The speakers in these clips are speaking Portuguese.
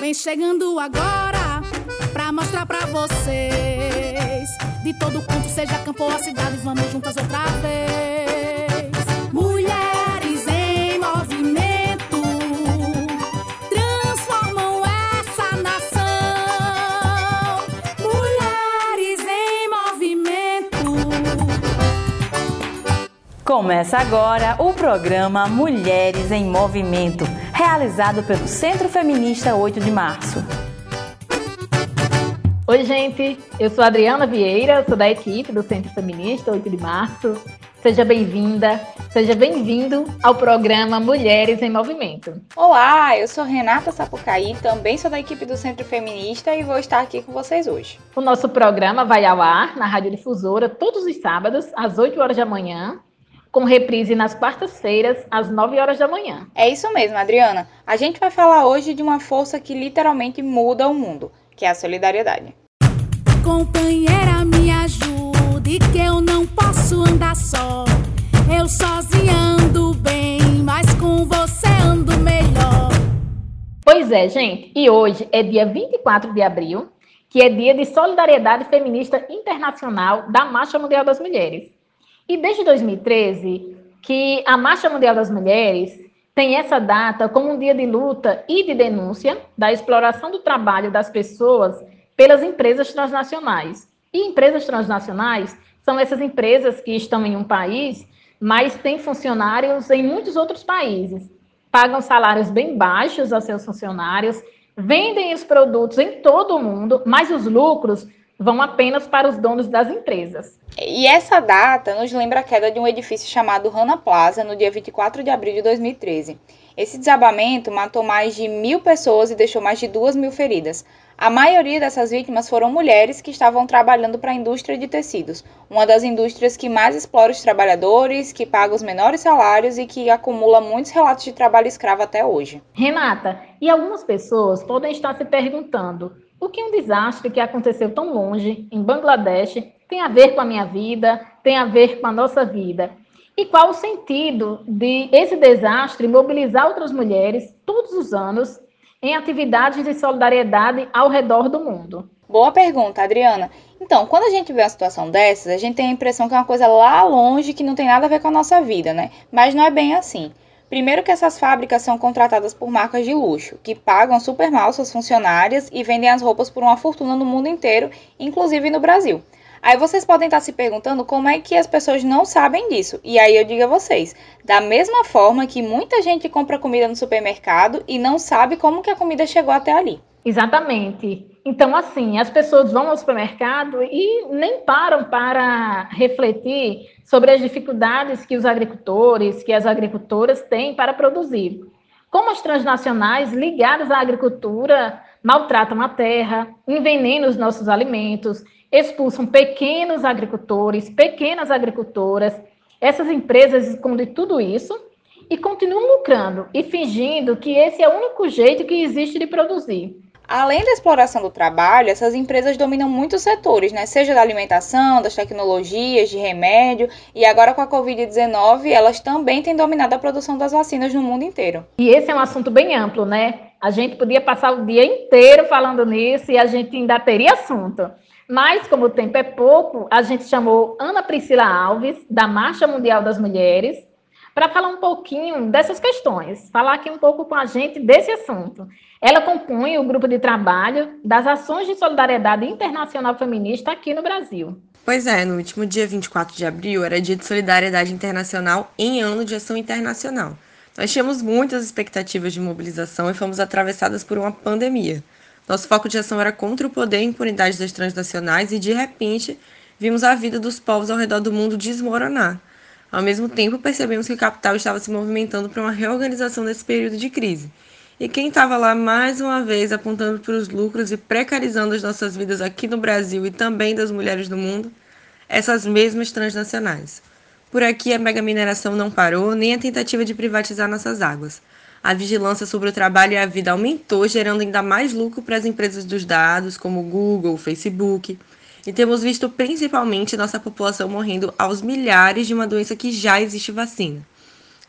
Vem chegando agora pra mostrar pra vocês. De todo canto, seja campo ou a cidade, vamos juntas outra vez. Mulheres em movimento transformam essa nação. Mulheres em movimento. Começa agora o programa Mulheres em Movimento, realizado pelo Centro Feminista 8 de Março. Oi, gente, eu sou a Adriana Vieira, sou da equipe do Centro Feminista 8 de Março. Seja bem-vinda, seja bem-vindo ao programa Mulheres em Movimento. Olá, eu sou Renata Sapucaí, também sou da equipe do Centro Feminista e vou estar aqui com vocês hoje. O nosso programa vai ao ar na Rádio Difusora todos os sábados, às 8 horas da manhã, com reprise nas quartas-feiras, às 9 horas da manhã. É isso mesmo, Adriana. A gente vai falar hoje de uma força que literalmente muda o mundo, que é a solidariedade. Companheira, me ajude, que eu não posso andar só. Eu sozinha ando bem, mas com você ando melhor. Pois é, gente, e hoje é dia 24 de abril, que é dia de solidariedade feminista internacional da Marcha Mundial das Mulheres. E desde 2013, que a Marcha Mundial das Mulheres tem essa data como um dia de luta e de denúncia da exploração do trabalho das pessoas pelas empresas transnacionais. E empresas transnacionais são essas empresas que estão em um país, mas têm funcionários em muitos outros países. Pagam salários bem baixos a seus funcionários, vendem os produtos em todo o mundo, mas os lucros vão apenas para os donos das empresas. E essa data nos lembra a queda de um edifício chamado Rana Plaza no dia 24 de abril de 2013. Esse desabamento matou mais de mil pessoas e deixou mais de duas mil feridas. A maioria dessas vítimas foram mulheres que estavam trabalhando para a indústria de tecidos, uma das indústrias que mais explora os trabalhadores, que paga os menores salários e que acumula muitos relatos de trabalho escravo até hoje. Renata, e algumas pessoas podem estar se perguntando: o que um desastre que aconteceu tão longe, em Bangladesh, tem a ver com a minha vida, tem a ver com a nossa vida? E qual o sentido de esse desastre mobilizar outras mulheres todos os anos em atividades de solidariedade ao redor do mundo? Boa pergunta, Adriana. Então, quando a gente vê uma situação dessas, a gente tem a impressão que é uma coisa lá longe que não tem nada a ver com a nossa vida, né? Mas não é bem assim. Primeiro que essas fábricas são contratadas por marcas de luxo, que pagam super mal suas funcionárias e vendem as roupas por uma fortuna no mundo inteiro, inclusive no Brasil. Aí vocês podem estar se perguntando como é que as pessoas não sabem disso. E aí eu digo a vocês, da mesma forma que muita gente compra comida no supermercado e não sabe como que a comida chegou até ali. Exatamente. Então, assim, as pessoas vão ao supermercado e nem param para refletir sobre as dificuldades que os agricultores, que as agricultoras têm para produzir. Como as transnacionais ligadas à agricultura maltratam a terra, envenenam os nossos alimentos, expulsam pequenos agricultores, pequenas agricultoras. Essas empresas escondem tudo isso e continuam lucrando e fingindo que esse é o único jeito que existe de produzir. Além da exploração do trabalho, essas empresas dominam muitos setores, né? Seja da alimentação, das tecnologias, de remédio, e agora com a Covid-19, elas também têm dominado a produção das vacinas no mundo inteiro. E esse é um assunto bem amplo, né? A gente podia passar o dia inteiro falando nisso e a gente ainda teria assunto. Mas, como o tempo é pouco, a gente chamou Ana Priscila Alves, da Marcha Mundial das Mulheres, para falar um pouquinho dessas questões, falar aqui um pouco com a gente desse assunto. Ela compõe o grupo de trabalho das ações de solidariedade internacional feminista aqui no Brasil. Pois é, no último dia 24 de abril era dia de solidariedade internacional em ano de ação internacional. Nós tínhamos muitas expectativas de mobilização e fomos atravessadas por uma pandemia. Nosso foco de ação era contra o poder e impunidade das transnacionais e, de repente, vimos a vida dos povos ao redor do mundo desmoronar. Ao mesmo tempo, percebemos que o capital estava se movimentando para uma reorganização nesse período de crise. E quem estava lá mais uma vez apontando para os lucros e precarizando as nossas vidas aqui no Brasil e também das mulheres do mundo? Essas mesmas transnacionais. Por aqui a mega mineração não parou, nem a tentativa de privatizar nossas águas a vigilância sobre o trabalho e a vida aumentou, gerando ainda mais lucro para as empresas dos dados, como Google, Facebook. E temos visto principalmente nossa população morrendo aos milhares de uma doença que já existe vacina.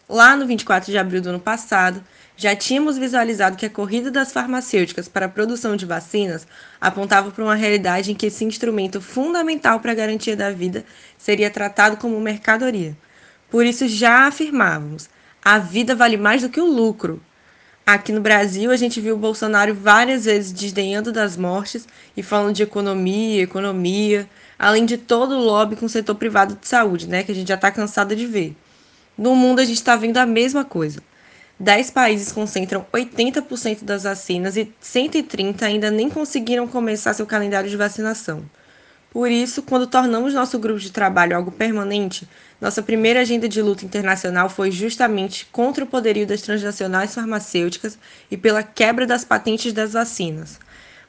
Lá no 24 de abril do ano passado, Já tínhamos visualizado que a corrida das farmacêuticas para a produção de vacinas apontava para uma realidade em que esse instrumento fundamental para a garantia da vida seria tratado como mercadoria. Por isso já afirmávamos: a vida vale mais do que o lucro. Aqui no Brasil, a gente viu o Bolsonaro várias vezes desdenhando das mortes e falando de economia, economia, além de todo o lobby com o setor privado de saúde, né, que a gente já está cansada de ver. No mundo, a gente está vendo a mesma coisa. 10 países concentram 80% das vacinas e 130 ainda nem conseguiram começar seu calendário de vacinação. Por isso, quando tornamos nosso grupo de trabalho algo permanente, nossa primeira agenda de luta internacional foi justamente contra o poderio das transnacionais farmacêuticas e pela quebra das patentes das vacinas.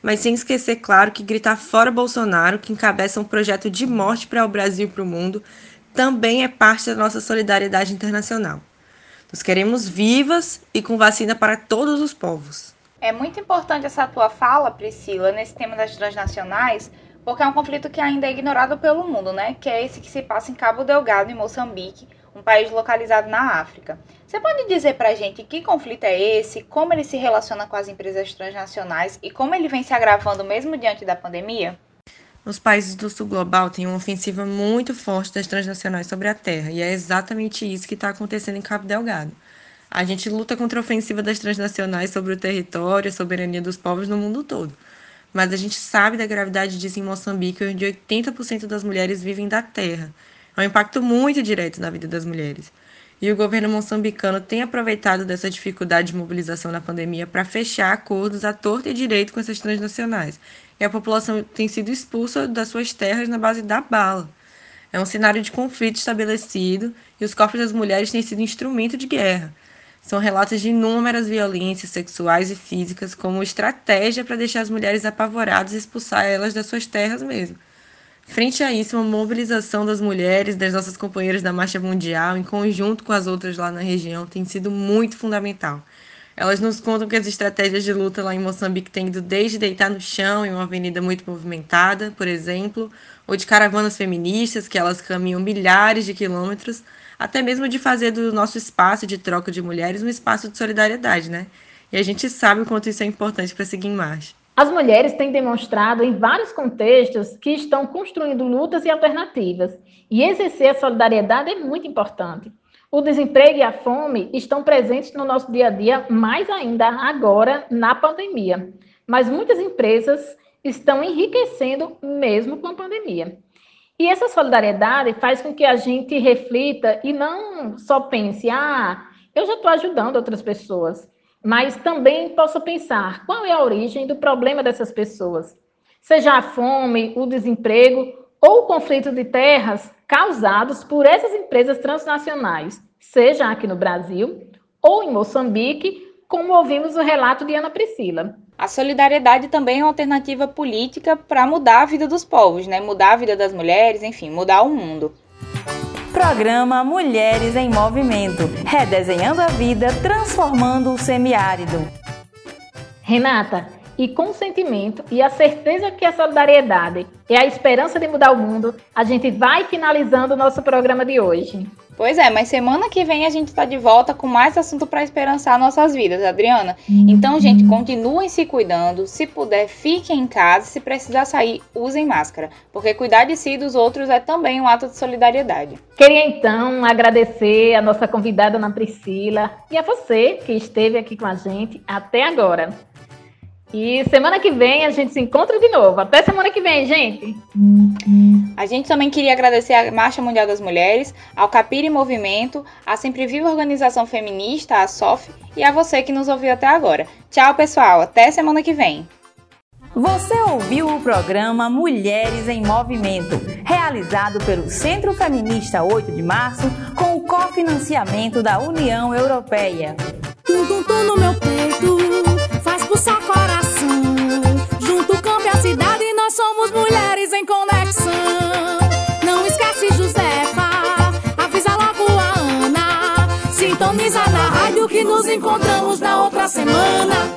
Mas sem esquecer, claro, que gritar fora Bolsonaro, que encabeça um projeto de morte para o Brasil e para o mundo, também é parte da nossa solidariedade internacional. Nós queremos vivas e com vacina para todos os povos. É muito importante essa tua fala, Priscila, nesse tema das transnacionais, porque é um conflito que ainda é ignorado pelo mundo, né? Que é esse que se passa em Cabo Delgado, em Moçambique, um país localizado na África. Você pode dizer pra gente que conflito é esse, como ele se relaciona com as empresas transnacionais e como ele vem se agravando mesmo diante da pandemia? Os países do sul global têm uma ofensiva muito forte das transnacionais sobre a terra, e é exatamente isso que está acontecendo em Cabo Delgado. A gente luta contra a ofensiva das transnacionais sobre o território a soberania dos povos no mundo todo. Mas a gente sabe da gravidade disso em Moçambique, onde 80% das mulheres vivem da terra. É um impacto muito direto na vida das mulheres. E o governo moçambicano tem aproveitado dessa dificuldade de mobilização na pandemia para fechar acordos à torta e direito com essas transnacionais. E a população tem sido expulsa das suas terras na base da bala. É um cenário de conflito estabelecido e os corpos das mulheres têm sido instrumento de guerra. São relatos de inúmeras violências sexuais e físicas como estratégia para deixar as mulheres apavoradas e expulsar elas das suas terras mesmo. Frente a isso, uma mobilização das mulheres, das nossas companheiras da Marcha Mundial, em conjunto com as outras lá na região, tem sido muito fundamental. Elas nos contam que as estratégias de luta lá em Moçambique têm ido desde deitar no chão em uma avenida muito movimentada, por exemplo, ou de caravanas feministas, que elas caminham milhares de quilômetros, até mesmo de fazer do nosso espaço de troca de mulheres um espaço de solidariedade, né? E a gente sabe o quanto isso é importante para seguir em marcha. As mulheres têm demonstrado em vários contextos que estão construindo lutas e alternativas, e exercer a solidariedade é muito importante. O desemprego e a fome estão presentes no nosso dia a dia, mais ainda agora na pandemia. Mas muitas empresas estão enriquecendo mesmo com a pandemia. E essa solidariedade faz com que a gente reflita e não só pense, ah, eu já estou ajudando outras pessoas, mas também possa pensar qual é a origem do problema dessas pessoas. Seja a fome, o desemprego ou o conflito de terras causados por essas empresas transnacionais, seja aqui no Brasil ou em Moçambique, como ouvimos o relato de Ana Priscila. A solidariedade também é uma alternativa política para mudar a vida dos povos, né? Mudar a vida das mulheres, enfim, mudar o mundo. Programa Mulheres em Movimento, redesenhando a vida, transformando o semiárido. Renata, e com o sentimento e a certeza que a solidariedade é a esperança de mudar o mundo, a gente vai finalizando o nosso programa de hoje. Pois é, mas semana que vem a gente está de volta com mais assunto para esperançar nossas vidas, Adriana. Então, gente, continuem se cuidando. Se puder, fiquem em casa. Se precisar sair, usem máscara. Porque cuidar de si e dos outros é também um ato de solidariedade. Queria então agradecer a nossa convidada Ana Priscila e a você que esteve aqui com a gente até agora. E semana que vem a gente se encontra de novo. Até semana que vem, gente. A gente também queria agradecer à Marcha Mundial das Mulheres, ao Capire Movimento, à Sempre Viva Organização Feminista, a SOF, e a você que nos ouviu até agora. Tchau, pessoal. Até semana que vem. Você ouviu o programa Mulheres em Movimento, realizado pelo Centro Feminista 8 de Março, com o cofinanciamento da União Europeia. Tum, tum, tum no meu peito, faz pulsar coração. Junto o campo e a cidade, nós somos mulheres em conexão. Não esquece, Josefa, avisa logo a Ana. Sintoniza na rádio que nos encontramos na outra semana.